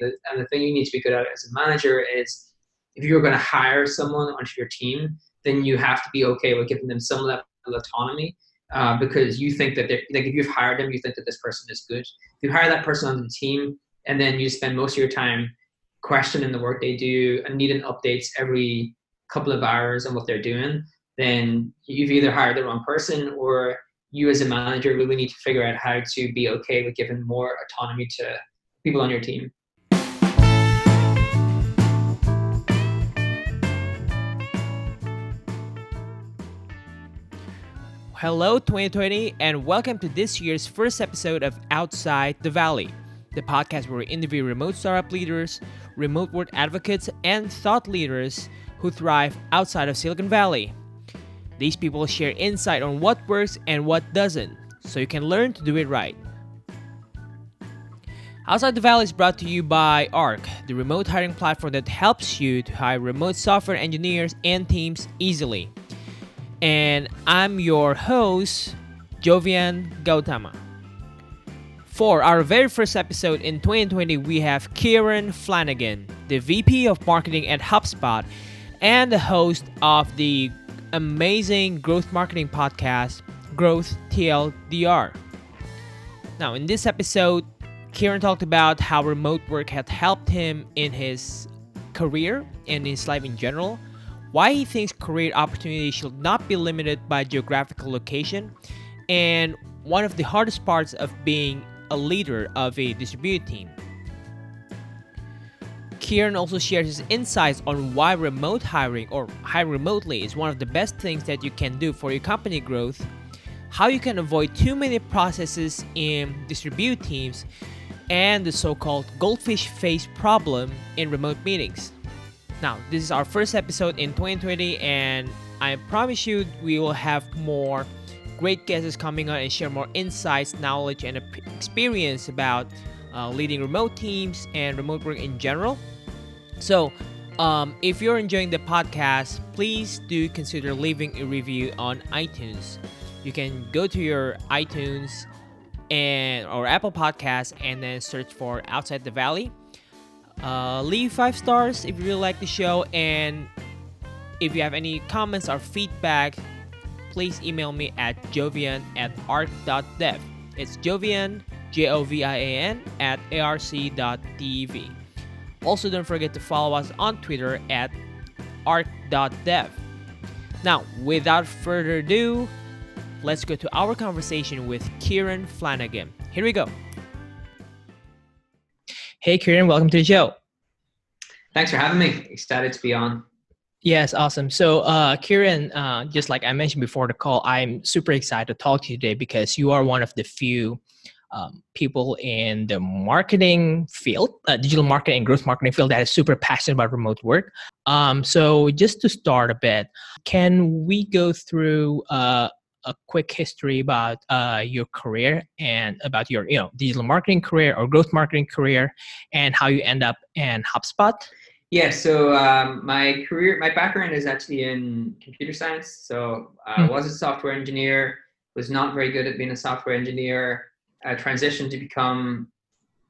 And the thing you need to be good at as a manager is if you're going to hire someone onto your team, then you have to be okay with giving them some level of autonomy uh, because you think that they're like if you've hired them, you think that this person is good. If you hire that person on the team and then you spend most of your time questioning the work they do and needing updates every couple of hours on what they're doing, then you've either hired the wrong person or you as a manager really need to figure out how to be okay with giving more autonomy to people on your team. Hello, 2020, and welcome to this year's first episode of Outside the Valley, the podcast where we interview remote startup leaders, remote work advocates, and thought leaders who thrive outside of Silicon Valley. These people share insight on what works and what doesn't, so you can learn to do it right. Outside the Valley is brought to you by ARC, the remote hiring platform that helps you to hire remote software engineers and teams easily and I'm your host, Jovian Gautama. For our very first episode in 2020, we have Kieran Flanagan, the VP of Marketing at HubSpot and the host of the amazing growth marketing podcast, Growth TLDR. Now, in this episode, Kieran talked about how remote work had helped him in his career and his life in general why he thinks career opportunities should not be limited by geographical location, and one of the hardest parts of being a leader of a distributed team. Kieran also shares his insights on why remote hiring or hiring remotely is one of the best things that you can do for your company growth, how you can avoid too many processes in distributed teams, and the so called goldfish face problem in remote meetings. Now, this is our first episode in 2020, and I promise you we will have more great guests coming on and share more insights, knowledge, and experience about uh, leading remote teams and remote work in general. So, um, if you're enjoying the podcast, please do consider leaving a review on iTunes. You can go to your iTunes and or Apple Podcasts and then search for Outside the Valley uh, leave five stars if you really like the show, and if you have any comments or feedback, please email me at jovian at arc.dev. It's jovian, J O V I A N, at arc.dev. Also, don't forget to follow us on Twitter at arc.dev. Now, without further ado, let's go to our conversation with Kieran Flanagan. Here we go. Hey, Kieran, welcome to the show. Thanks for having me. Excited to be on. Yes, awesome. So, uh, Kieran, uh, just like I mentioned before the call, I'm super excited to talk to you today because you are one of the few um, people in the marketing field, uh, digital marketing and growth marketing field that is super passionate about remote work. Um, so, just to start a bit, can we go through uh, a quick history about uh, your career and about your you know digital marketing career or growth marketing career and how you end up in HubSpot? Yeah, so um, my career, my background is actually in computer science. So I mm. was a software engineer, was not very good at being a software engineer. I transitioned to become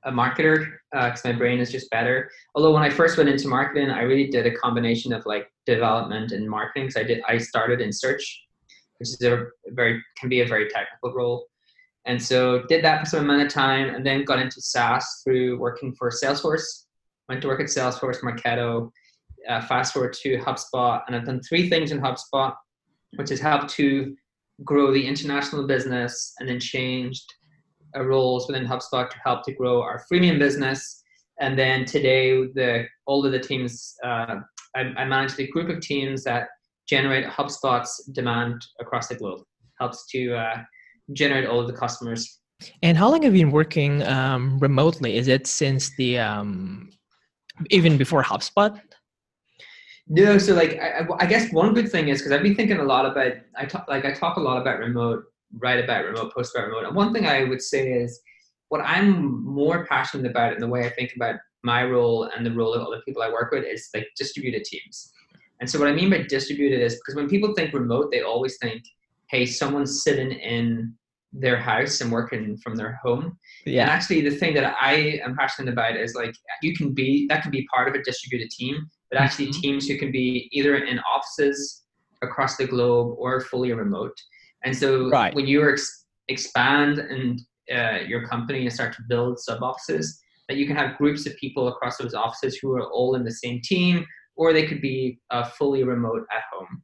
a marketer because uh, my brain is just better. Although when I first went into marketing, I really did a combination of like development and marketing. So I did, I started in search which is a very can be a very technical role. And so did that for some amount of time, and then got into SaaS through working for Salesforce. Went to work at Salesforce, Marketo. Uh, fast forward to HubSpot, and I've done three things in HubSpot, which has helped to grow the international business, and then changed uh, roles within HubSpot to help to grow our freemium business. And then today, the all of the teams, uh, I, I manage the group of teams that generate HubSpot's demand across the globe. Helps to uh, generate all of the customers. And how long have you been working um, remotely? Is it since the um, even before HubSpot? No, so like I, I guess one good thing is because I've been thinking a lot about I talk like I talk a lot about remote, write about remote, post about remote, and one thing I would say is what I'm more passionate about in the way I think about my role and the role of other people I work with is like distributed teams. And so what I mean by distributed is because when people think remote, they always think, hey, someone's sitting in their house and working from their home. Yeah. And actually, the thing that I am passionate about is like you can be that can be part of a distributed team, but actually Mhm. teams who can be either in offices across the globe or fully remote. And so Right. when you ex- expand and uh, your company and start to build sub offices, that you can have groups of people across those offices who are all in the same team, or they could be uh, fully remote at home.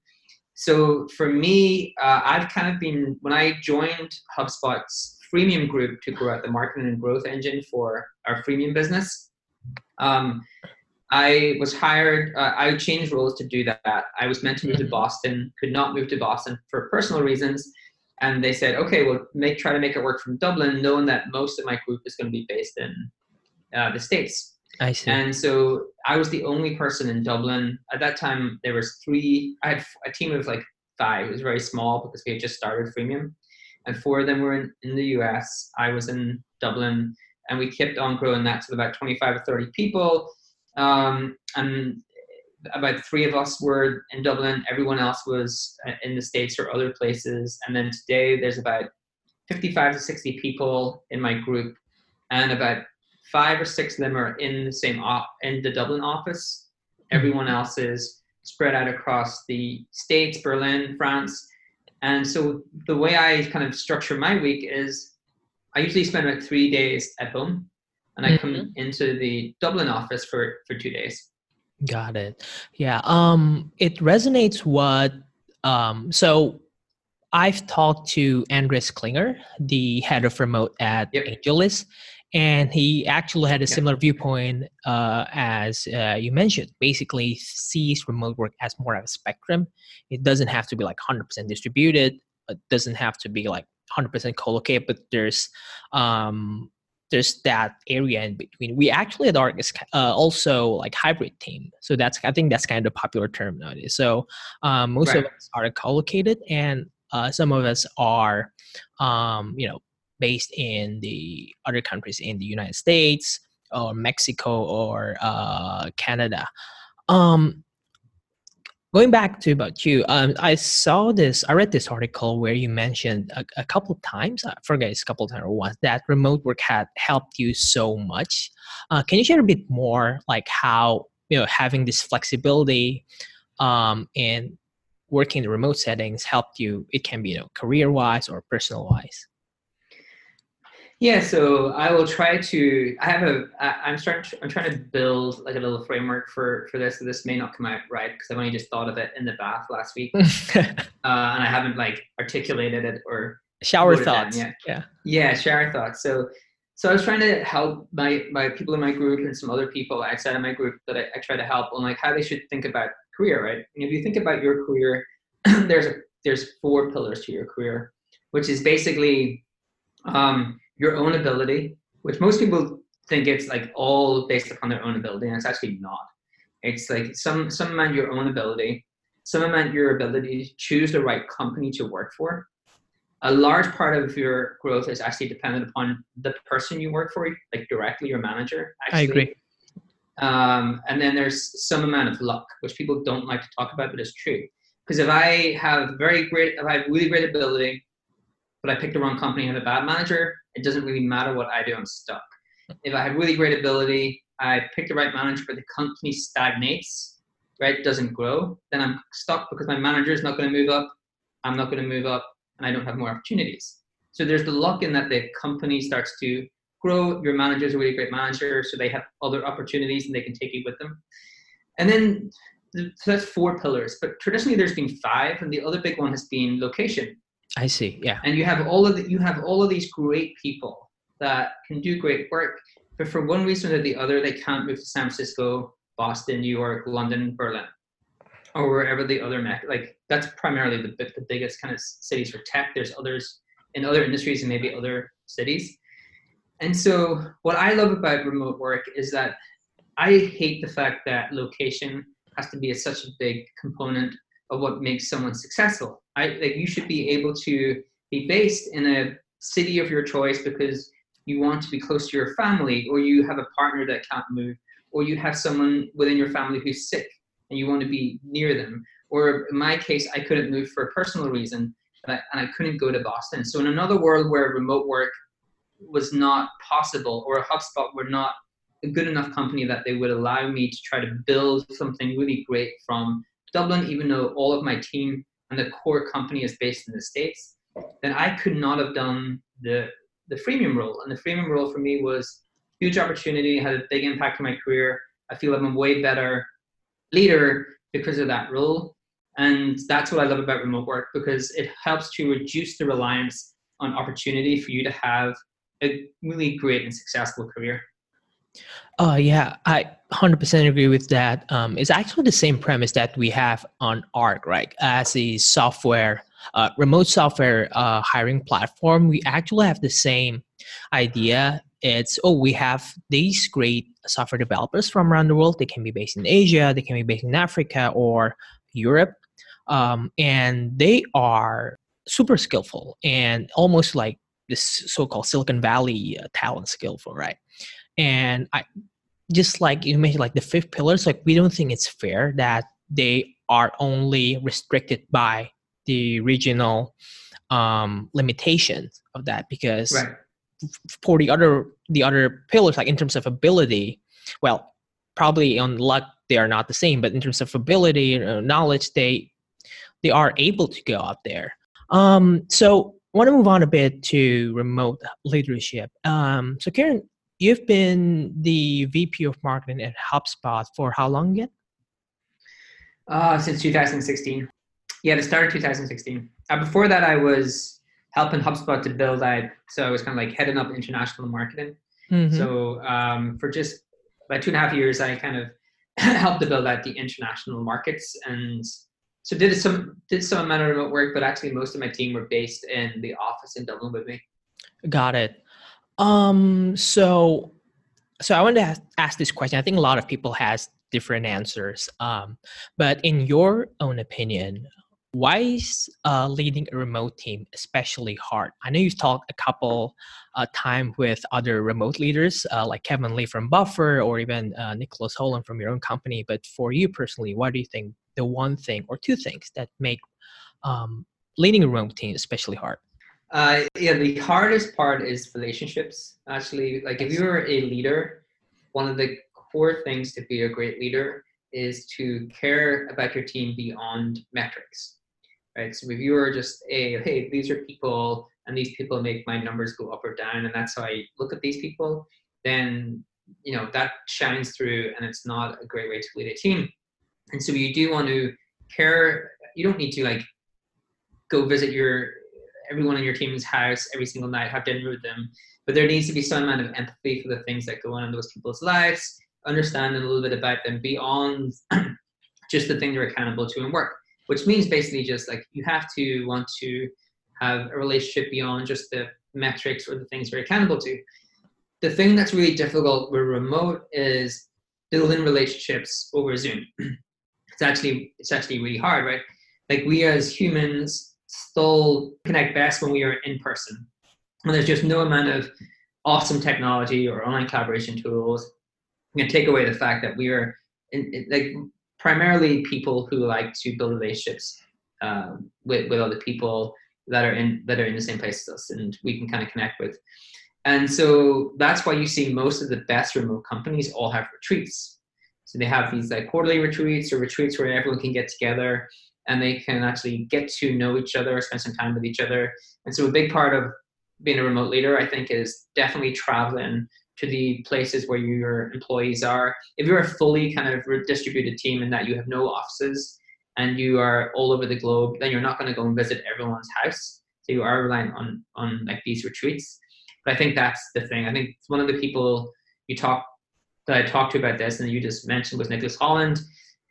So for me, uh, I've kind of been when I joined HubSpot's freemium group to grow out the marketing and growth engine for our freemium business. Um, I was hired. Uh, I changed roles to do that. I was meant to move to Mhm. Boston, could not move to Boston for personal reasons, and they said, "Okay, well, make try to make it work from Dublin, knowing that most of my group is going to be based in uh, the states." I see. And so I was the only person in Dublin at that time. There was three. I had a team of like five. It was very small because we had just started freemium, and four of them were in, in the U.S. I was in Dublin, and we kept on growing that to about 25 or 30 people. Um, and about three of us were in Dublin. Everyone else was uh, in the states or other places. And then today there's about 55 to 60 people in my group, and about five or six of them are in the same op- in the Dublin office. Everyone else is spread out across the states, Berlin, France. And so the way I kind of structure my week is I usually spend about three days at home and I come into the Dublin office for, for two days. Got it. Yeah. Um, it resonates what um so I've talked to Andreas Klinger, the head of remote at Yep. AngelList, and he actually had a similar viewpoint uh, as uh, you mentioned. Basically, sees remote work as more of a spectrum. It doesn't have to be like 100% distributed. It doesn't have to be like 100% co-located, but there's um, there's that area in between. We actually at ARC is uh, also like hybrid team. So that's I think that's kind of a popular term nowadays. So um, most of us are co-located, and uh, some of us are, um, you know, based in the other countries in the United States or Mexico or uh, Canada. Um, going back to about you, um, I saw this. I read this article where you mentioned a, a couple of times. I forget it's a couple of times or once that remote work had helped you so much. Uh, can you share a bit more, like how you know having this flexibility um, and working in the remote settings helped you? It can be you know career wise or personal wise. Yeah, so I will try to. I have a. I, I'm starting. To, I'm trying to build like a little framework for for this. So this may not come out right because I've only just thought of it in the bath last week, uh, and I haven't like articulated it or Shower wrote it down thoughts. yet. Yeah. Yeah, shower thoughts. So, so I was trying to help my my people in my group and some other people outside of my group that I, I try to help on like how they should think about career. Right? And if you think about your career, there's a there's four pillars to your career, which is basically um, your own ability, which most people think it's like all based upon their own ability, and it's actually not. It's like some some amount your own ability, some amount your ability to choose the right company to work for. A large part of your growth is actually dependent upon the person you work for, like directly your manager. Actually. I agree. Um, and then there's some amount of luck, which people don't like to talk about, but it's true. Because if I have very great, if I have really great ability, but I pick the wrong company and a bad manager, it doesn't really matter what I do, I'm stuck. If I have really great ability, I pick the right manager, but the company stagnates, right, doesn't grow, then I'm stuck because my manager is not going to move up, I'm not going to move up, and I don't have more opportunities. So there's the luck in that the company starts to grow. Your manager is a really great manager, so they have other opportunities and they can take you with them. And then so that's four pillars, but traditionally there's been five, and the other big one has been location I see. Yeah. and you have all of the, you have all of these great people that can do great work, but for one reason or the other, they can't move to San Francisco, Boston, New York, London, Berlin, or wherever the other mech. Like that's primarily the the biggest kind of cities for tech. There's others in other industries and maybe other cities. And so, what I love about remote work is that I hate the fact that location has to be a, such a big component of what makes someone successful. I like you should be able to be based in a city of your choice because you want to be close to your family, or you have a partner that can't move, or you have someone within your family who's sick and you want to be near them. Or in my case, I couldn't move for a personal reason, and I, and I couldn't go to Boston. So in another world where remote work was not possible, or HubSpot were not a good enough company that they would allow me to try to build something really great from Dublin, even though all of my team and the core company is based in the States, then I could not have done the the freemium role. And the freemium role for me was huge opportunity, had a big impact on my career. I feel I'm a way better leader because of that role. And that's what I love about remote work because it helps to reduce the reliance on opportunity for you to have a really great and successful career. Uh, yeah, I 100% agree with that. Um, it's actually the same premise that we have on ARC, right? As a software, uh, remote software uh, hiring platform, we actually have the same idea. It's, oh, we have these great software developers from around the world. They can be based in Asia, they can be based in Africa or Europe. Um, and they are super skillful and almost like this so-called Silicon Valley uh, talent skillful, right? And I just like you mentioned, like the fifth pillars, like we don't think it's fair that they are only restricted by the regional um, limitations of that because right. for the other the other pillars, like in terms of ability, well, probably on luck they are not the same, but in terms of ability, uh, knowledge, they they are able to go out there. Um, so I want to move on a bit to remote leadership. Um, so Kieran, you've been the VP of marketing at HubSpot for how long again? Uh, since 2016. Yeah, the start of 2016. Uh, before that, I was helping HubSpot to build out. So I was kind of like heading up international marketing. Mm-hmm. So um, for just about two and a half years, I kind of helped to build out the international markets and so did some did some amount of remote work, but actually most of my team were based in the office in Dublin with me. Got it. Um, so, so I wanted to ask, this question. I think a lot of people has different answers. Um, but in your own opinion, why is uh, leading a remote team especially hard? I know you've talked a couple uh, time with other remote leaders uh, like Kevan Lee from Buffer or even uh, Nicholas Holland from your own company. But for you personally, why do you think the one thing or two things that make um, leading a remote team especially hard? Uh, yeah, the hardest part is relationships. Actually, like if you're a leader, one of the core things to be a great leader is to care about your team beyond metrics, right? So if you are just a hey, these are people, and these people make my numbers go up or down, and that's how I look at these people, then you know that shines through, and it's not a great way to lead a team. And so you do want to care. You don't need to like go visit your everyone in your team's house every single night, have dinner with them. But there needs to be some amount of empathy for the things that go on in those people's lives, understanding a little bit about them beyond just the thing they're accountable to in work. Which means basically just like you have to want to have a relationship beyond just the metrics or the things you're accountable to. The thing that's really difficult with remote is building relationships over Zoom. it's actually it's actually really hard, right? Like we as humans still connect best when we are in person. And there's just no amount of awesome technology or online collaboration tools can take away the fact that we are in, in, like primarily people who like to build relationships um, with, with other people that are in that are in the same place as us and we can kind of connect with. And so that's why you see most of the best remote companies all have retreats. So they have these like quarterly retreats or retreats where everyone can get together and they can actually get to know each other, spend some time with each other. And so a big part of being a remote leader, I think, is definitely traveling to the places where your employees are. If you're a fully kind of distributed team and that you have no offices and you are all over the globe, then you're not going to go and visit everyone's house. So you are relying on on like these retreats. But I think that's the thing. I think one of the people you talk that I talked to about this and you just mentioned was Nicholas Holland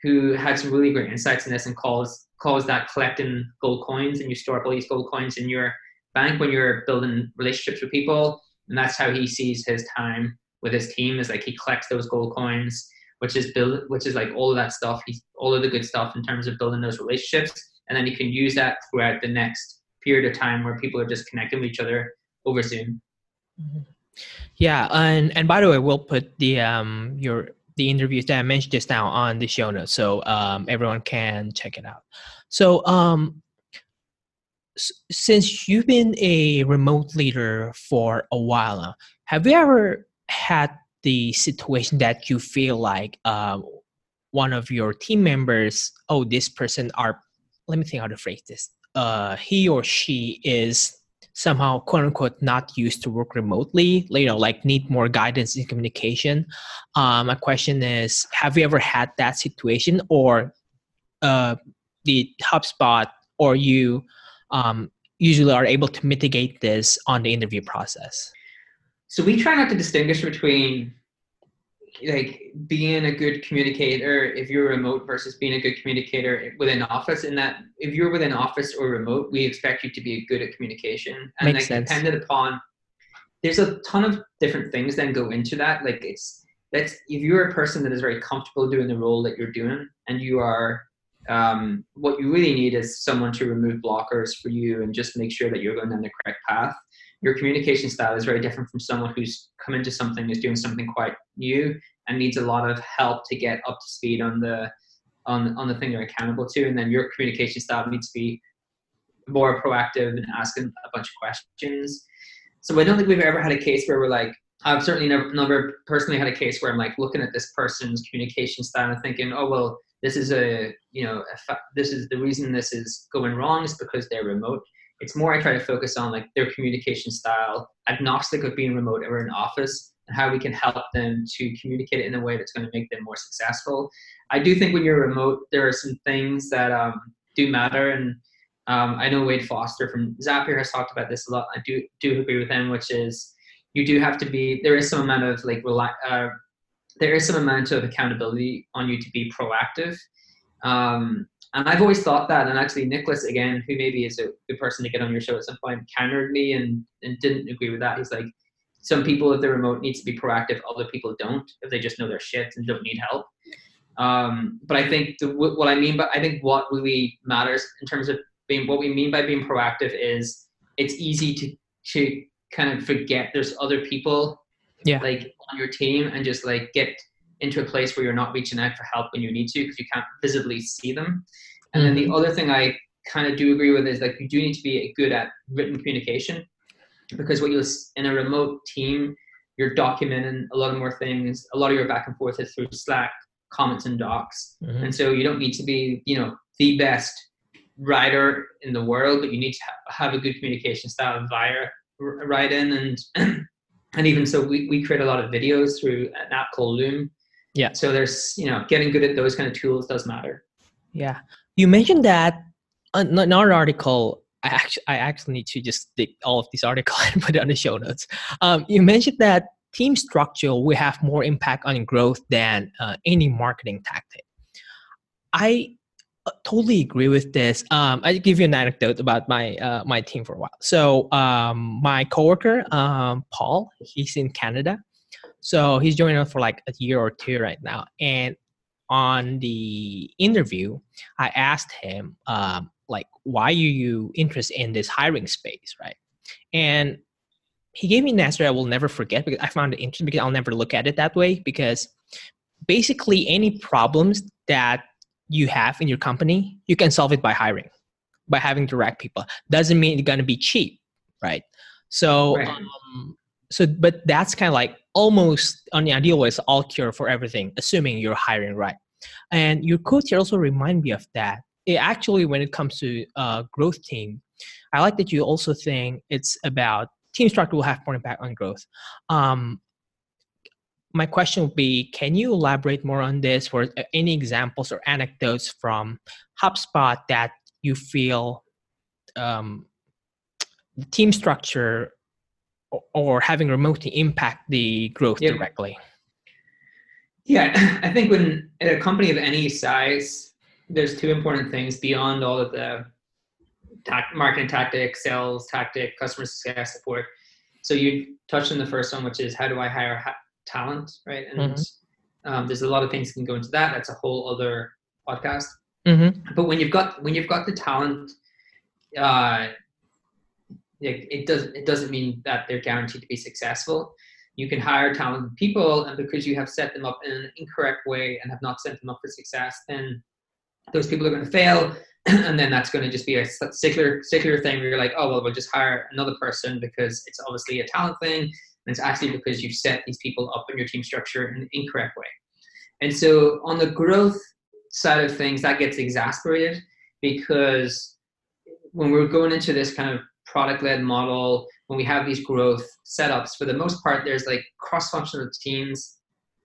who had some really great insights in this and calls calls that collecting gold coins and you store up all these gold coins in your bank when you're building relationships with people. And that's how he sees his time with his team is like he collects those gold coins which is build which is like all of that stuff. He's all of the good stuff in terms of building those relationships. And then you can use that throughout the next period of time where people are just connecting with each other over zoom. Mm-hmm. yeah and and by the way we'll put the um your the interviews that I mentioned just now on the show notes, so um, everyone can check it out. So, um, since you've been a remote leader for a while now, have you ever had the situation that you feel like uh, one of your team members, oh, this person are, let me think how to phrase this, uh, he or she is somehow quote unquote not used to work remotely you know like need more guidance in communication. Um, my question is have you ever had that situation or uh, the hubspot or you um, usually are able to mitigate this on the interview process? So we try not to distinguish between like being a good communicator if you're remote versus being a good communicator within office in that if you're within office or remote we expect you to be good at communication and Makes like sense. dependent upon there's a ton of different things that go into that like it's that's if you're a person that is very comfortable doing the role that you're doing and you are um, what you really need is someone to remove blockers for you and just make sure that you're going down the correct path your communication style is very different from someone who's come into something is doing something quite new and needs a lot of help to get up to speed on the on on the thing they're accountable to. And then your communication style needs to be more proactive and asking a bunch of questions. So i don't think we've ever had a case where we're like i've certainly never never personally had a case where i'm like looking at this person's communication style and thinking oh well this is a you know a this is the reason this is going wrong is because they're remote. It's more I try to focus on like their communication style, agnostic of being remote or in office, how we can help them to communicate it in a way that's going to make them more successful. I do think when you're remote, there are some things that um, do matter, and um, I know Wade Foster from Zapier has talked about this a lot. I do do agree with him, which is you do have to be there is some amount of like uh, there is some amount of accountability on you to be proactive. Um, and I've always thought that, and actually Nicholas again, who maybe is a good person to get on your show at some point, countered me and, and didn't agree with that. He's like, some people if they're remote needs to be proactive, other people don't if they just know their shit and don't need help. Um, but I think the, what I mean, but I think what really matters in terms of being what we mean by being proactive is it's easy to to kind of forget there's other people yeah like on your team and just like get into a place where you're not reaching out for help when you need to because you can't visibly see them. And then the mm-hmm. other thing I kind of do agree with is like you do need to be good at written communication because what you'll in a remote team you're documenting a lot of more things. A lot of your back and forth is through Slack, comments, and docs, mm-hmm. and so you don't need to be you know the best writer in the world, but you need to have a good communication style via writing and and even so we, we create a lot of videos through an app called Loom yeah. So there's, you know, getting good at those kind of tools does matter. Yeah. You mentioned that another article. I actually, I actually need to just take all of these articles and put it on the show notes. Um, you mentioned that team structure will have more impact on growth than uh, any marketing tactic. I uh, totally agree with this. Um, I give you an anecdote about my uh, my team for a while. So um, my coworker um, Paul, he's in Canada, so he's joining us for like a year or two right now. And on the interview, I asked him, um, like, why are you interested in this hiring space, right? And he gave me an answer I will never forget because I found it interesting because I'll never look at it that way because basically any problems that you have in your company, you can solve it by hiring, by having direct people. Doesn't mean it's going to be cheap, right? So, right. Um, so, but that's kind of like almost on the ideal way, it's all cure for everything, assuming you're hiring right. And your quote here also remind me of that. It actually, when it comes to uh, growth team, I like that you also think it's about team structure will have more impact on growth. Um, my question would be can you elaborate more on this for uh, any examples or anecdotes from hubspot that you feel um, team structure or having remotely impact the growth yep. directly? Yeah, I think when at a company of any size, there's two important things beyond all of the marketing tactic, sales tactic, customer success support. So you touched on the first one, which is how do I hire ha- talent, right? And mm-hmm. um, there's a lot of things can go into that. That's a whole other podcast. Mm-hmm. But when you've got when you've got the talent, uh, it, it doesn't it doesn't mean that they're guaranteed to be successful. You can hire talented people, and because you have set them up in an incorrect way and have not set them up for success, then those people are going to fail and then that's going to just be a secular secular thing where you're like oh well we'll just hire another person because it's obviously a talent thing and it's actually because you've set these people up in your team structure in an incorrect way. And so on the growth side of things that gets exasperated because when we're going into this kind of product led model when we have these growth setups for the most part there's like cross functional teams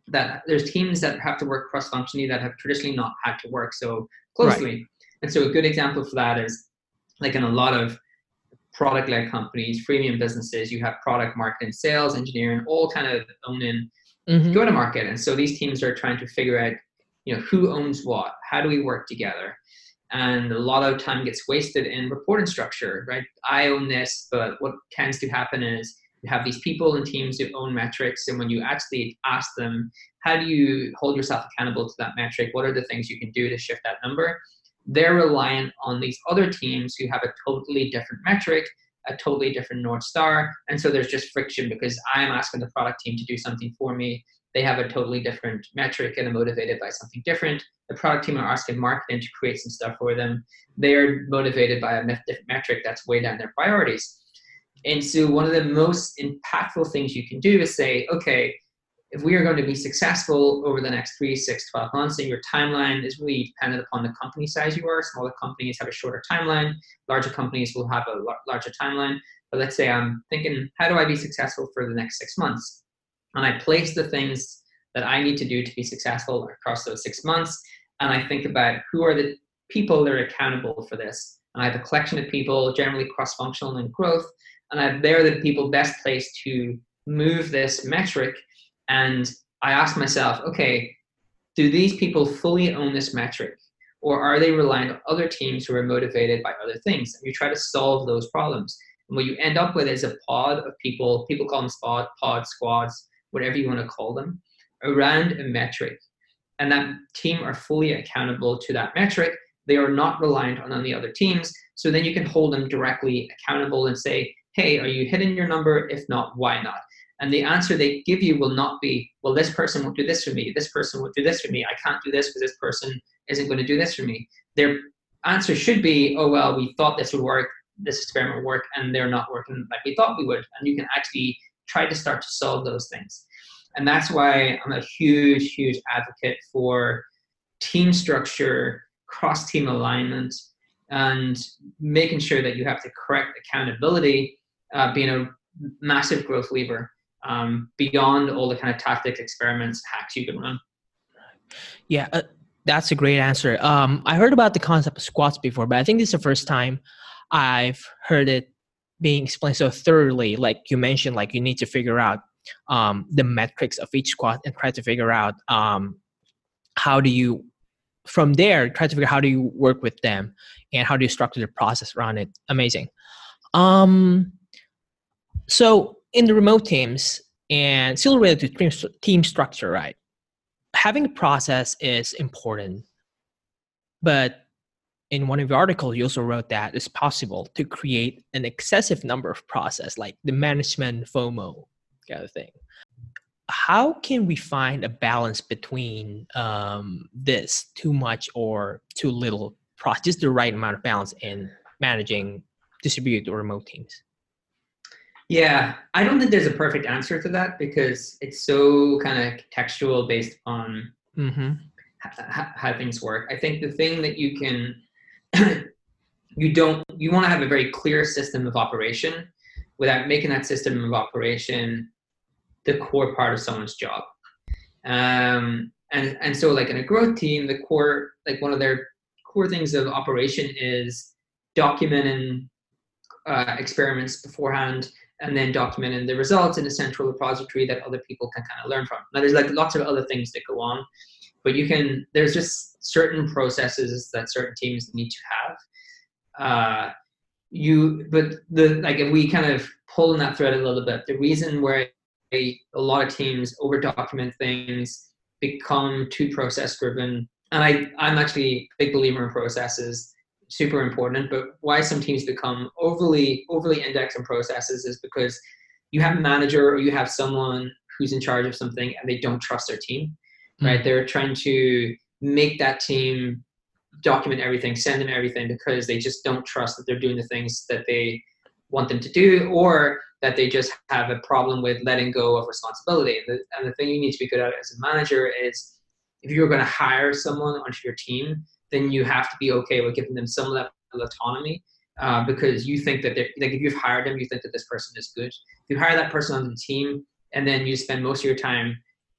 that there's teams that have to work cross functionally that have traditionally not had to work so closely right. and so a good example for that is like in a lot of product led companies freemium businesses you have product marketing sales engineering all kind of owning mm-hmm. go to market and so these teams are trying to figure out you know who owns what how do we work together and a lot of time gets wasted in reporting structure right i own this but what tends to happen is you have these people and teams who own metrics and when you actually ask them how do you hold yourself accountable to that metric what are the things you can do to shift that number they're reliant on these other teams who have a totally different metric a totally different north star and so there's just friction because i'm asking the product team to do something for me they have a totally different metric and are motivated by something different. The product team are asking marketing to create some stuff for them. They are motivated by a different metric that's way down their priorities. And so, one of the most impactful things you can do is say, okay, if we are going to be successful over the next three, six, 12 months, and your timeline is really dependent upon the company size you are. Smaller companies have a shorter timeline, larger companies will have a larger timeline. But let's say I'm thinking, how do I be successful for the next six months? and I place the things that I need to do to be successful across those six months. And I think about who are the people that are accountable for this. And I have a collection of people, generally cross functional and growth, and they're the people best placed to move this metric. And I ask myself, okay, do these people fully own this metric? Or are they relying on other teams who are motivated by other things? And you try to solve those problems. And what you end up with is a pod of people, people call them pod, pod squads, whatever you want to call them, around a metric. And that team are fully accountable to that metric. They are not reliant on any other teams. So then you can hold them directly accountable and say, hey, are you hitting your number? If not, why not? And the answer they give you will not be, well, this person won't do this for me. This person won't do this for me. I can't do this because this person isn't going to do this for me. Their answer should be, oh, well, we thought this would work. This experiment would work, and they're not working like we thought we would. And you can actually try to start to solve those things. And that's why I'm a huge, huge advocate for team structure, cross team alignment, and making sure that you have the correct accountability uh, being a massive growth lever um, beyond all the kind of tactics, experiments, hacks you can run. Yeah, uh, that's a great answer. Um, I heard about the concept of squads before, but I think this is the first time I've heard it being explained so thoroughly like you mentioned like you need to figure out um, the metrics of each squad and try to figure out um, how do you from there try to figure out how do you work with them and how do you structure the process around it amazing um, so in the remote teams and still related to team, structure right having a process is important but in one of your articles, you also wrote that it's possible to create an excessive number of process, like the management FOMO kind of thing. How can we find a balance between um, this too much or too little, process, just the right amount of balance in managing distributed or remote teams? Yeah, I don't think there's a perfect answer to that because it's so kind of contextual based on mm-hmm. how, how things work. I think the thing that you can you don't you want to have a very clear system of operation without making that system of operation the core part of someone's job um, and and so like in a growth team the core like one of their core things of operation is documenting uh, experiments beforehand and then documenting the results in a central repository that other people can kind of learn from. Now there's like lots of other things that go on but you can there's just certain processes that certain teams need to have. Uh, you but the like if we kind of pull in that thread a little bit the reason where a, a lot of teams over document things become too process driven and i i'm actually a big believer in processes super important but why some teams become overly overly indexed in processes is because you have a manager or you have someone who's in charge of something and they don't trust their team right? Mm. They're trying to make that team document everything, send them everything because they just don't trust that they're doing the things that they want them to do, or that they just have a problem with letting go of responsibility. And the, and the thing you need to be good at as a manager is if you're going to hire someone onto your team, then you have to be okay with giving them some level of autonomy uh, because you think that they're like if you've hired them, you think that this person is good. If you hire that person on the team and then you spend most of your time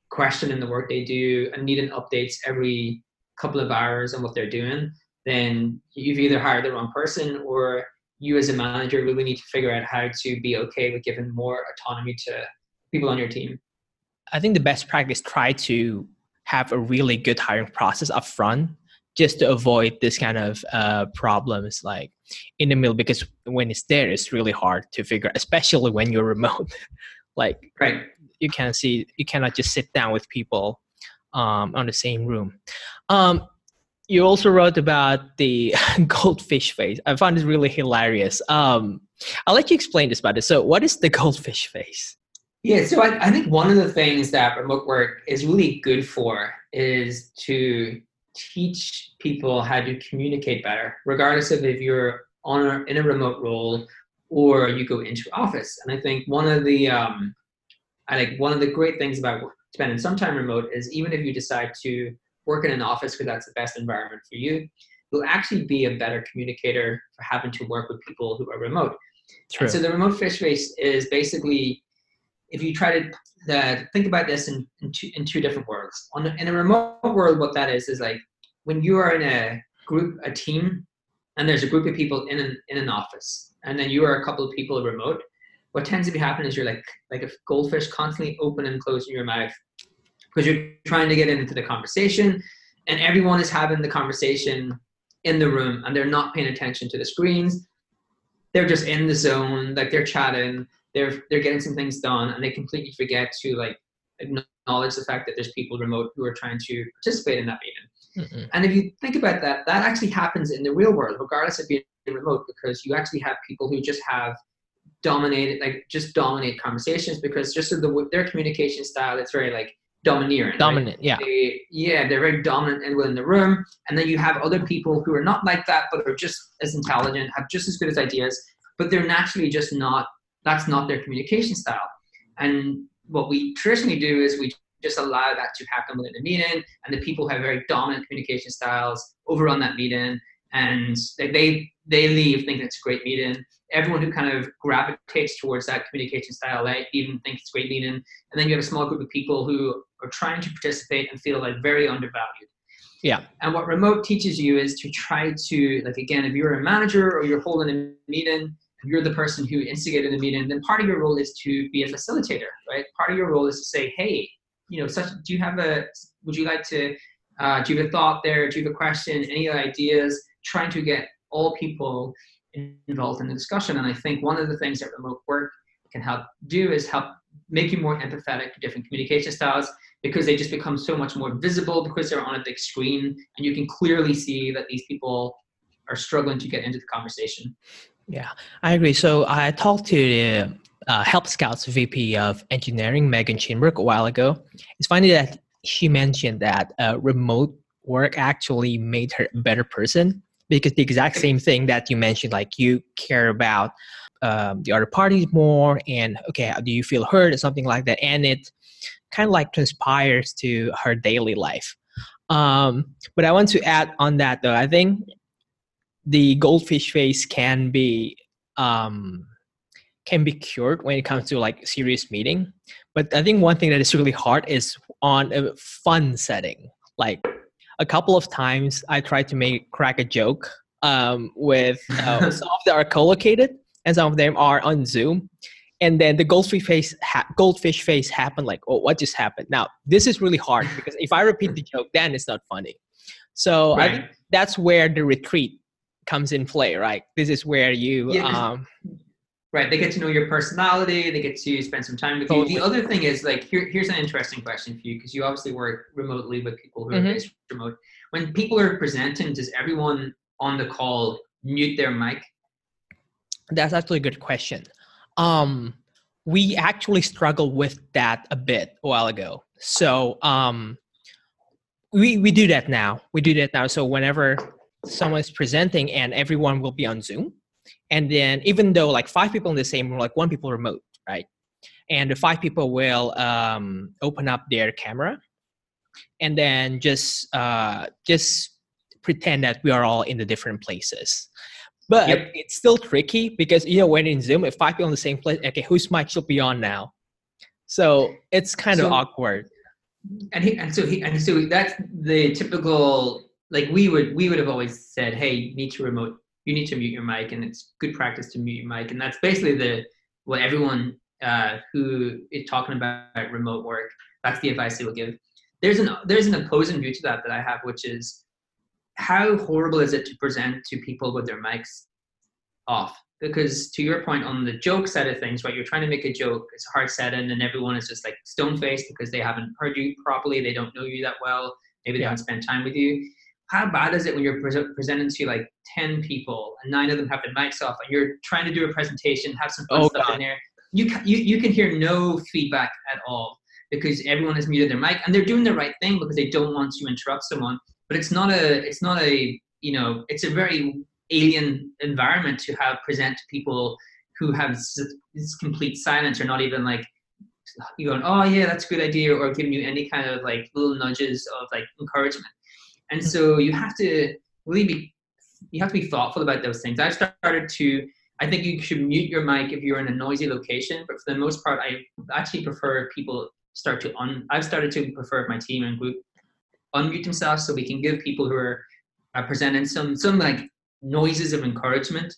questioning the work they do and needing updates every couple of hours on what they're doing, then you've either hired the wrong person or you as a manager really need to figure out how to be okay with giving more autonomy to people on your team. I think the best practice try to have a really good hiring process up front just to avoid this kind of uh, problems like in the middle because when it's there it's really hard to figure especially when you're remote. Like right. you can see you cannot just sit down with people um, on the same room. Um, you also wrote about the goldfish face. I found it really hilarious. Um, i'll let you explain this about it. So what is the goldfish face? Yeah, so I, I think one of the things that remote work is really good for is to teach people how to communicate better, regardless of if you're on a, in a remote role or you go into office. And I think one of the um, I think one of the great things about spending some time remote is even if you decide to work in an office because that's the best environment for you, you'll actually be a better communicator for having to work with people who are remote. True. And so the remote fish face is basically if you try to uh, think about this in, in two, in two different worlds. On in a remote world, what that is is like when you are in a group, a team, and there's a group of people in an in an office, and then you are a couple of people remote. What tends to be happening is you're like like a goldfish, constantly open and closing your mouth because you're trying to get into the conversation, and everyone is having the conversation in the room, and they're not paying attention to the screens. They're just in the zone, like they're chatting they're they're getting some things done and they completely forget to like acknowledge the fact that there's people remote who are trying to participate in that meeting. Mm-hmm. And if you think about that, that actually happens in the real world, regardless of being remote, because you actually have people who just have dominated, like just dominate conversations because just of the their communication style, it's very like domineering. Dominant, right? yeah. They, yeah, they're very dominant and within the room. And then you have other people who are not like that, but are just as intelligent, have just as good as ideas, but they're naturally just not that's not their communication style. And what we traditionally do is we just allow that to happen within a meeting, and the people who have very dominant communication styles overrun that meeting, and they they leave thinking it's a great meeting. Everyone who kind of gravitates towards that communication style, they even think it's a great meeting, and then you have a small group of people who are trying to participate and feel like very undervalued. Yeah. And what remote teaches you is to try to, like, again, if you're a manager or you're holding a meeting, you're the person who instigated the meeting, then part of your role is to be a facilitator, right? Part of your role is to say, hey, you know, such, do you have a, would you like to, uh, do you have a thought there? Do you have a question? Any ideas? Trying to get all people involved in the discussion. And I think one of the things that remote work can help do is help make you more empathetic to different communication styles because they just become so much more visible because they're on a big screen and you can clearly see that these people are struggling to get into the conversation. Yeah, I agree. So I talked to the uh, Help Scout's VP of Engineering, Megan Chinberg, a while ago. It's funny that she mentioned that uh, remote work actually made her a better person because the exact same thing that you mentioned, like you care about um, the other parties more, and okay, do you feel hurt or something like that, and it kind of like transpires to her daily life. Um, but I want to add on that though. I think the goldfish face can be um, can be cured when it comes to like serious meeting but i think one thing that is really hard is on a fun setting. Like a couple of times i tried to make crack a joke um, with uh, some of them are co-located and some of them are on zoom. And then the goldfish face ha- goldfish face happened like oh what just happened? Now this is really hard because if i repeat the joke then it's not funny. So right. i think that's where the retreat comes in play, right? This is where you yeah, um right they get to know your personality they get to spend some time with totally. you. The other thing is like here, here's an interesting question for you because you obviously work remotely with people who mm-hmm. are based remote. When people are presenting does everyone on the call mute their mic? That's actually a good question. Um we actually struggled with that a bit a while ago. So um we we do that now. We do that now. So whenever someone is presenting and everyone will be on Zoom. And then even though like five people in the same room, like one people remote, right? And the five people will um, open up their camera and then just uh, just pretend that we are all in the different places. But yep. it's still tricky because you know when in Zoom, if five people in the same place, okay, whose mic should be on now? So it's kind so, of awkward. And he and so he and so that's the typical like we would we would have always said, hey, you need to remote, you need to mute your mic, and it's good practice to mute your mic, and that's basically the what everyone uh, who is talking about remote work, that's the advice they will give. There's an there's an opposing view to that that I have, which is how horrible is it to present to people with their mics off? Because to your point on the joke side of things, right, you're trying to make a joke, it's hard setting, and everyone is just like stone faced because they haven't heard you properly, they don't know you that well, maybe they haven't spent time with you. How bad is it when you're pre- presenting to like 10 people and nine of them have their mics off and you're trying to do a presentation, have some fun oh, stuff God. in there? You, you, you can hear no feedback at all because everyone has muted their mic and they're doing the right thing because they don't want to interrupt someone but it's not a it's not a you know it's a very alien environment to have present to people who have this complete silence or not even like you going oh yeah that's a good idea or giving you any kind of like little nudges of like encouragement and so you have to really be you have to be thoughtful about those things i've started to i think you should mute your mic if you're in a noisy location but for the most part i actually prefer people start to un i've started to prefer my team and group unmute themselves so we can give people who are, are presenting some some like noises of encouragement,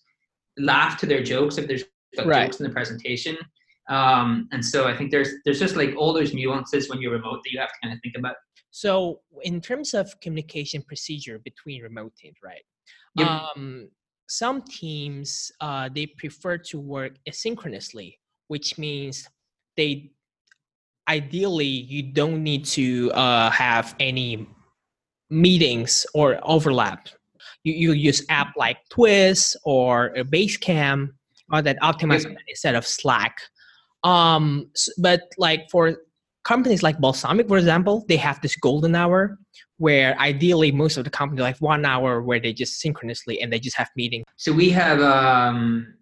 laugh to their jokes if there's right. jokes in the presentation. Um, and so I think there's there's just like all those nuances when you're remote that you have to kind of think about. So in terms of communication procedure between remote teams, right? Yep. Um, some teams uh, they prefer to work asynchronously, which means they ideally you don't need to uh, have any meetings or overlap. You, you use app like Twist or Basecamp or that optimize yeah. instead of Slack. Um, but like for companies like Balsamiq, for example, they have this golden hour where ideally most of the company like one hour where they just synchronously and they just have meetings. So we have um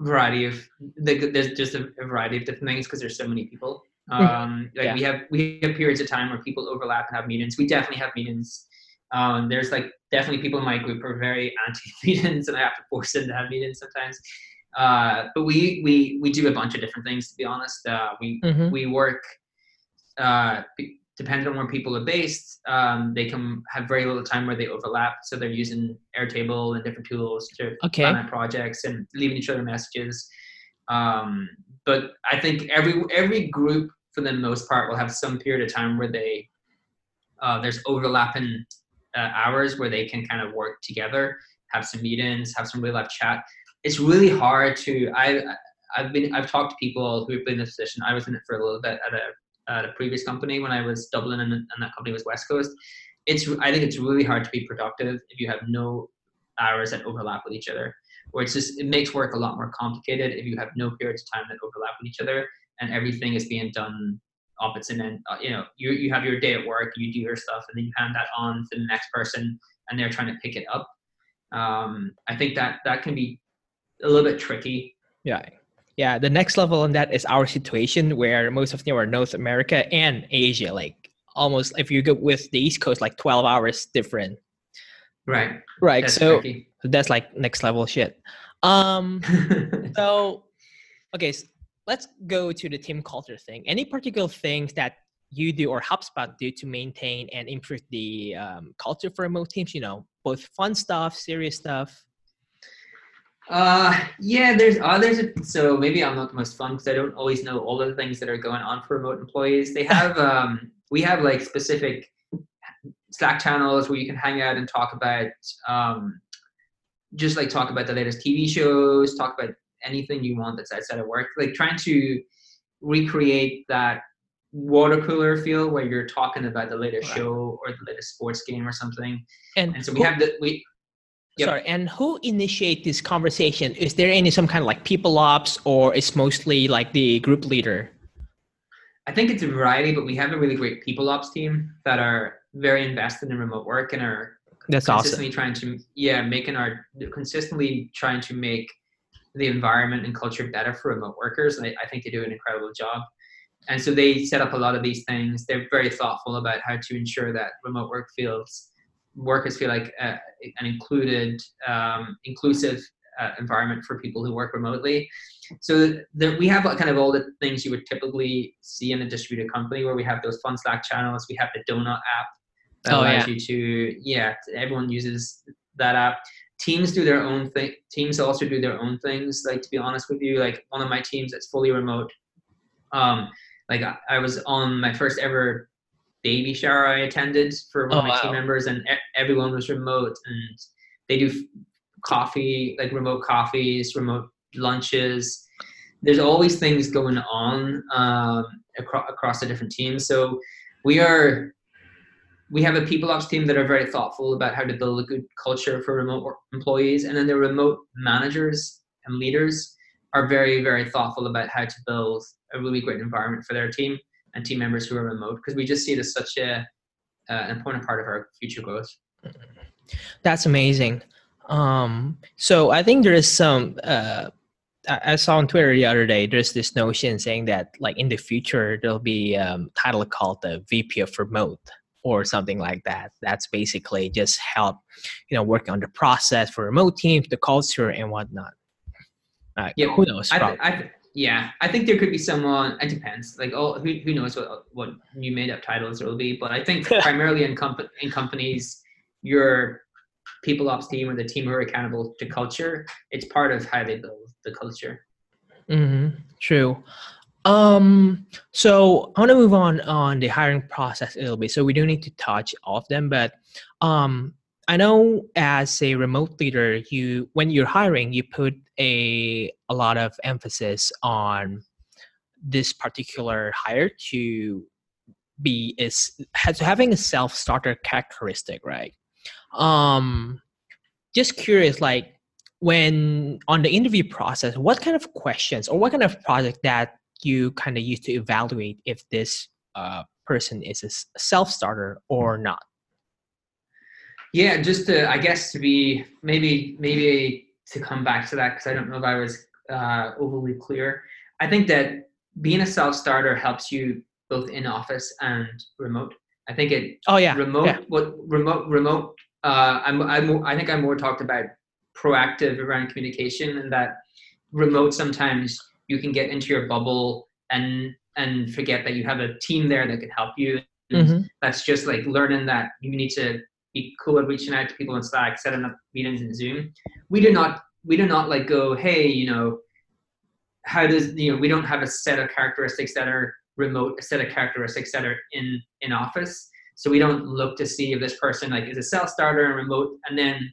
variety of there's just a variety of different things because there's so many people Hmm. Um, like yeah. we have we have periods of time where people overlap and have meetings. We definitely have meetings. Um, there's like definitely people in my group who are very anti meetings, and I have to force them to have meetings sometimes. Uh, but we we we do a bunch of different things. To be honest, uh, we mm-hmm. we work. Uh, depending on where people are based, um, they can have very little time where they overlap. So they're using Airtable and different tools to okay. plan out projects and leaving each other messages. Um, but I think every every group for the most part will have some period of time where they uh, there's overlapping uh, hours where they can kind of work together, have some meetings, have some real life chat. It's really hard to I I've been I've talked to people who've been in this position. I was in it for a little bit at a at a previous company when I was Dublin and, and that company was West Coast. It's I think it's really hard to be productive if you have no hours that overlap with each other or it's just it makes work a lot more complicated if you have no periods of time that overlap with each other and everything is being done opposite and uh, you know you, you have your day at work you do your stuff and then you hand that on to the next person and they're trying to pick it up. Um, i think that that can be a little bit tricky. Yeah yeah the next level on that is our situation where most of them are north america and asia like almost if you go with the east coast like 12 hours different right right That's so tricky. That's like next level shit. Um, so, okay, so let's go to the team culture thing. Any particular things that you do or HubSpot do to maintain and improve the um, culture for remote teams? You know, both fun stuff, serious stuff. Uh, yeah, there's others. Uh, so maybe I'm not the most fun because I don't always know all of the things that are going on for remote employees. They have, um, we have like specific Slack channels where you can hang out and talk about um, just like talk about the latest TV shows, talk about anything you want that's outside of work. Like trying to recreate that water cooler feel where you're talking about the latest right. show or the latest sports game or something. And, and so we have the we. Yep. Sorry, and who initiate this conversation? Is there any some kind of like people ops, or it's mostly like the group leader? I think it's a variety, but we have a really great people ops team that are very invested in remote work and are That's consistently awesome. trying to yeah making our consistently trying to make the environment and culture better for remote workers. And I, I think they do an incredible job. And so they set up a lot of these things. They're very thoughtful about how to ensure that remote work feels workers feel like uh, an included, um, inclusive uh, environment for people who work remotely. So there, we have kind of all the things you would typically see in a distributed company, where we have those fun Slack channels. We have the Donut app that Oh, allows yeah. you to, yeah, everyone uses that app. Teams do their own thing. Teams also do their own things. Like to be honest with you, like one of my teams that's fully remote. Um, like I, I was on my first ever baby shower I attended for one Oh, of my team members, and everyone was remote, and they do coffee, like remote coffees, remote lunches. There's always things going on um, across across the different teams. So we are we have a people ops team that are very thoughtful about how to build a good culture for remote employees, and then the remote managers and leaders are very very thoughtful about how to build a really great environment for their team and team members who are remote because we just see it as such a uh, an important part of our future growth. That's amazing. Um, so I think there is some. Uh, I I saw on Twitter the other day. There's this notion saying that, like in the future, there'll be um, title called the VP of Remote or something like that. That's basically just help, you know, working on the process for remote teams, the culture, and whatnot. Uh, Yeah, who knows? I, th- I th- yeah, I think there could be someone. It depends. Like, oh, who, who knows what what new made up titles there will be? But I think primarily in comp- in companies, your people ops team or the team who are accountable to culture, it's part of how they build the culture. Mm-hmm. True. Um, so I want to move on on the hiring process a little bit. So we do need to touch off them, but um, I know as a remote leader, you when you're hiring, you put a a lot of emphasis on this particular hire to be is has having a self starter characteristic, right? Um, just curious, like when on the interview process, what kind of questions or what kind of project that you kind of use to evaluate if this uh, person is a self-starter or not? Yeah, just to I guess to be maybe maybe to come back to that because I don't know if I was uh, overly clear. I think that being a self starter helps you both in office and remote. I think it Oh yeah, remote yeah. what remote remote uh i'm i'm i think i'm more talked about proactive around communication and that remote sometimes you can get into your bubble and and forget that you have a team there that can help you Mhm. that's just like learning that you need to be cool at reaching out to people in slack setting up meetings in zoom. We do not we do not like go hey you know how does you know we don't have a set of characteristics that are remote a set of characteristics that are in in office. So we don't look to see if this person like is a self starter and remote and then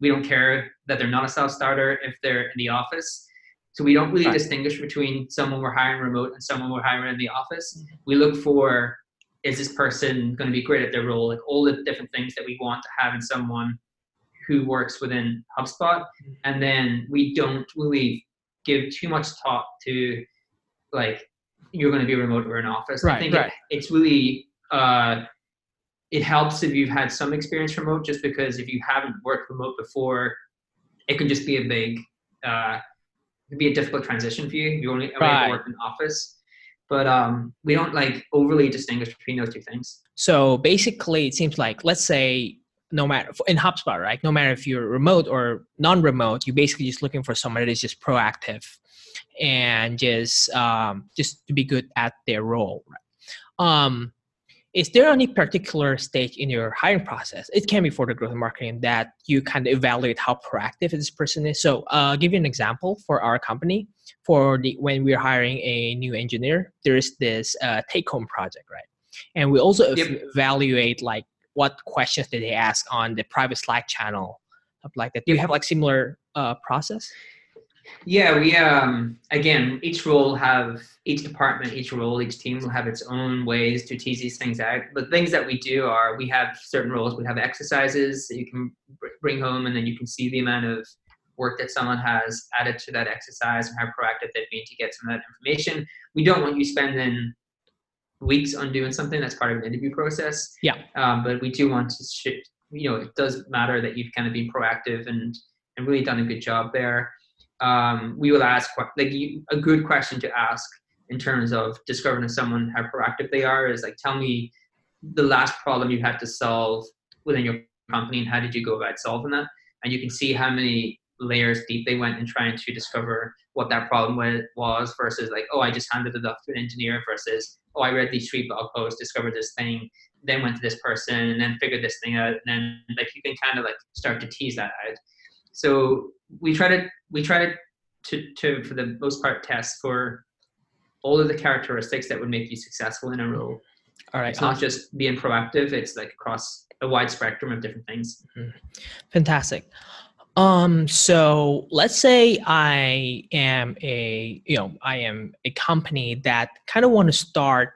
we don't care that they're not a self starter if they're in the office. So we don't really Right. distinguish between someone we're hiring remote and someone we're hiring in the office. We look for is this person going to be great at their role like all the different things that we want to have in someone who works within hubspot and then we don't really give too much thought to like you're going to be remote or in office. I think right. It, it's really uh, it helps if you've had some experience remote, just because if you haven't worked remote before, it can just be a big uh, be a difficult transition for you. You only only have Right. work in office, but um, we don't like overly distinguish between those two things. So basically, it seems like let's say no matter in HubSpot, right? No matter if you're remote or non-remote, you're basically just looking for someone that is just proactive and just um, just to be good at their role. Right? Um, is there any particular stage in your hiring process? It can be for the growth marketing that you kind of evaluate how proactive this person is. So, uh, give you an example for our company. For the when we're hiring a new engineer, there is this uh, take-home project, right? and we also Yep. evaluate like what questions did they ask on the private slack channel stuff like that do you have like similar uh, process Yeah, we um again each role have each department, each role, each team will have its own ways to tease these things out. But things that we do are we have certain roles. We have exercises that you can br- bring home, and then you can see the amount of work that someone has added to that exercise and how proactive they've been to get some of that information. We don't want you spending weeks on doing something that's part of an interview process. Yeah. Um, but we do want to you know it does matter that you've kind of been proactive and and really done a good job there. Um, we will ask like a good question to ask in terms of discovering someone how proactive they are is like tell me the last problem you had to solve within your company and how did you go about solving that? And you can see how many layers deep they went in trying to discover what that problem was versus like oh i just handed it off to an engineer versus oh i read these three blog posts discovered this thing then went to this person and then figured this thing out and then like you can kind of like start to tease that out so we try to we try to to, to for the most part test for all of the characteristics that would make you successful in a role. All right. It's not just being proactive, it's like across a wide spectrum of different things. Mm-hmm. Fantastic. Um, so let's say I am a, you know, I am a company that kind of want to start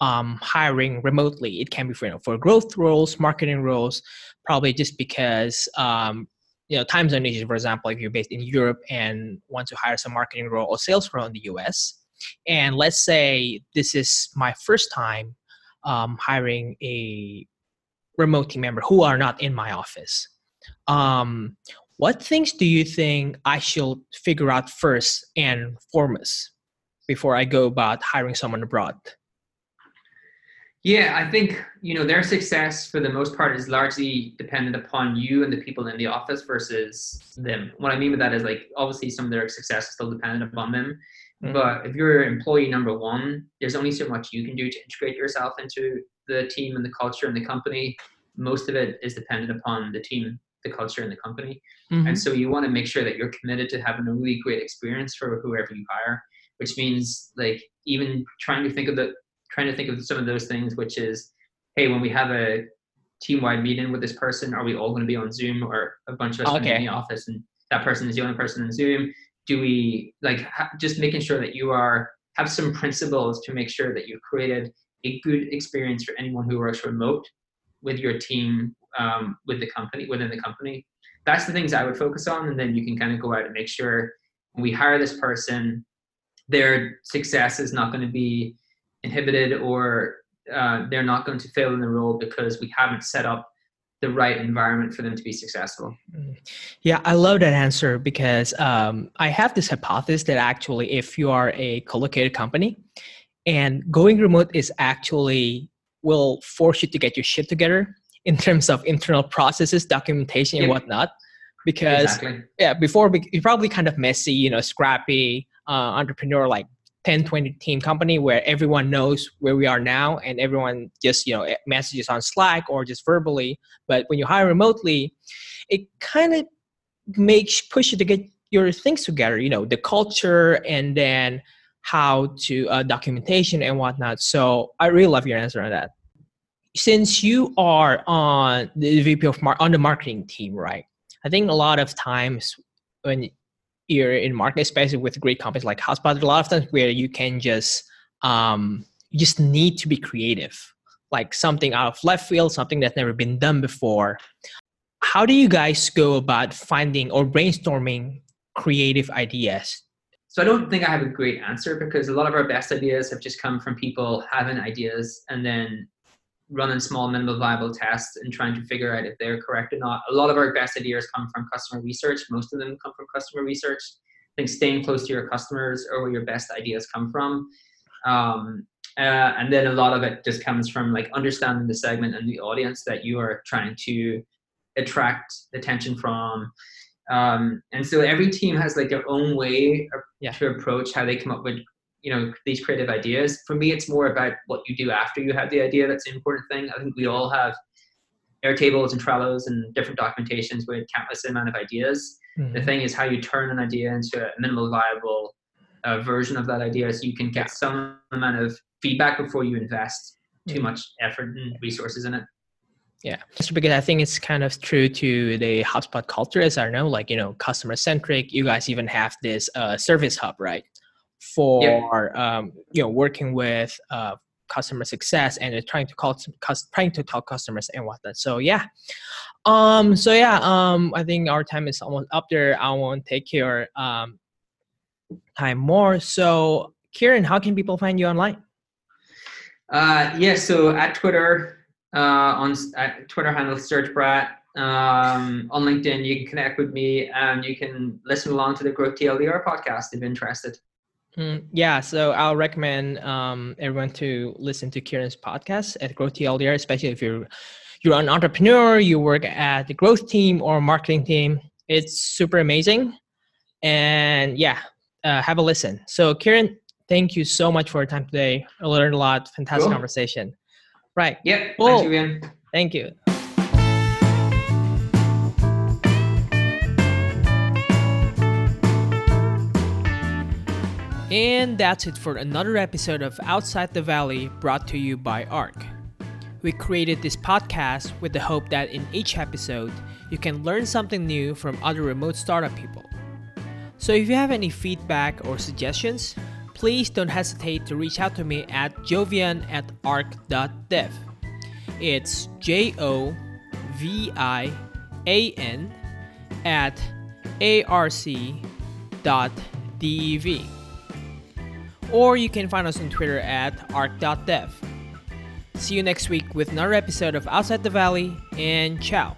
um, hiring remotely. It can be for, you know, for growth roles, marketing roles, probably just because um, you know time zone issues for example if you're based in europe and want to hire some marketing role or sales role in the us and let's say this is my first time um, hiring a remote team member who are not in my office. Um, what things do you think i should figure out first and foremost before i go about hiring someone abroad yeah, I think you know their success for the most part is largely dependent upon you and the people in the office versus them. What I mean by that is like obviously some of their success is still dependent upon them, mm-hmm. but if you're employee number one, there's only so much you can do to integrate yourself into the team and the culture and the company. Most of it is dependent upon the team, the culture, and the company. Mm-hmm. And so you want to make sure that you're committed to having a really great experience for whoever you hire, which means like even trying to think of the trying to think of some of those things, which is, hey, when we have a team-wide meeting with this person, are we all going to be on Zoom or a bunch of us okay. in the office and that person is the only person in Zoom? Do we like ha- just making sure that you are have some principles to make sure that you've created a good experience for anyone who works remote with your team um, with the company within the company that's the things i would focus on and then you can kind of go out and make sure when we hire this person their success is not going to be inhibited or uh, they're not going to fail in the role because we haven't set up the right environment for them to be successful. Mm. Yeah, I love that answer because um, I have this hypothesis that actually, if you are a co-located company and going remote is actually will force you to get your shit together in terms of internal processes, documentation, and whatnot. Because exactly. yeah, before you're probably kind of messy, you know, scrappy uh, entrepreneur like 10 20 team company where everyone knows where we are now and everyone just you know messages on slack or just verbally. But when you hire remotely it kind of makes push you to get your things together you know the culture and then how to uh, documentation and whatnot. So i really love your answer on that. Since you are on the vp of mar- on the marketing team right? I think a lot of times when you're in market, especially with great companies like HubSpot, a lot of times where you can just um, just need to be creative, like something out of left field, something that's never been done before. How do you guys go about finding or brainstorming creative ideas? So I don't think I have a great answer because a lot of our best ideas have just come from people having ideas and then running small minimal viable tests and trying to figure out if they're correct or not. A lot of our best ideas come from customer research. Most of them come from customer research. I think staying close to your customers or where your best ideas come from. Um, uh, and then a lot of it just comes from like understanding the segment and the audience that you are trying to attract attention from. Um, and so every team has like their own way yeah. to approach how they come up with you know these creative ideas for me it's more about what you do after you have the idea that's the important thing i think we all have airtables and trellos and different documentations with countless amount of ideas mm-hmm. the thing is how you turn an idea into a minimal viable uh, version of that idea so you can get some amount of feedback before you invest too mm-hmm. much effort and resources in it yeah, just because I think it's kind of true to the HubSpot culture, as I know, like you know, customer centric. You guys even have this uh, service hub, right? For yep. um, you know working with uh, customer success and trying to call trying to talk customers and whatnot. So yeah, um, so yeah, um, I think our time is almost up there. I won't take your um, time more. So Kieran, how can people find you online? Uh, yeah, so at Twitter, uh, on uh, Twitter handle searchbrat. Um, on LinkedIn, you can connect with me and you can listen along to the Growth TLDR podcast if you're interested. Mm, yeah, so I'll recommend um, everyone to listen to Kieran's podcast at Growth TLDR, especially if you're you're an entrepreneur, you work at the growth team or marketing team. It's super amazing, and yeah, uh, have a listen. So, Kieran, thank you so much for your time today. I learned a lot. Fantastic cool. conversation. Right. Yep. Cool. Thank you, Ian. Thank you. And that's it for another episode of Outside the Valley brought to you by ARC. We created this podcast with the hope that in each episode, you can learn something new from other remote startup people. So if you have any feedback or suggestions, please don't hesitate to reach out to me at jovian at arc.dev. It's J O V I A N at arc.dev. Or you can find us on Twitter at arc.dev. See you next week with another episode of Outside the Valley, and ciao.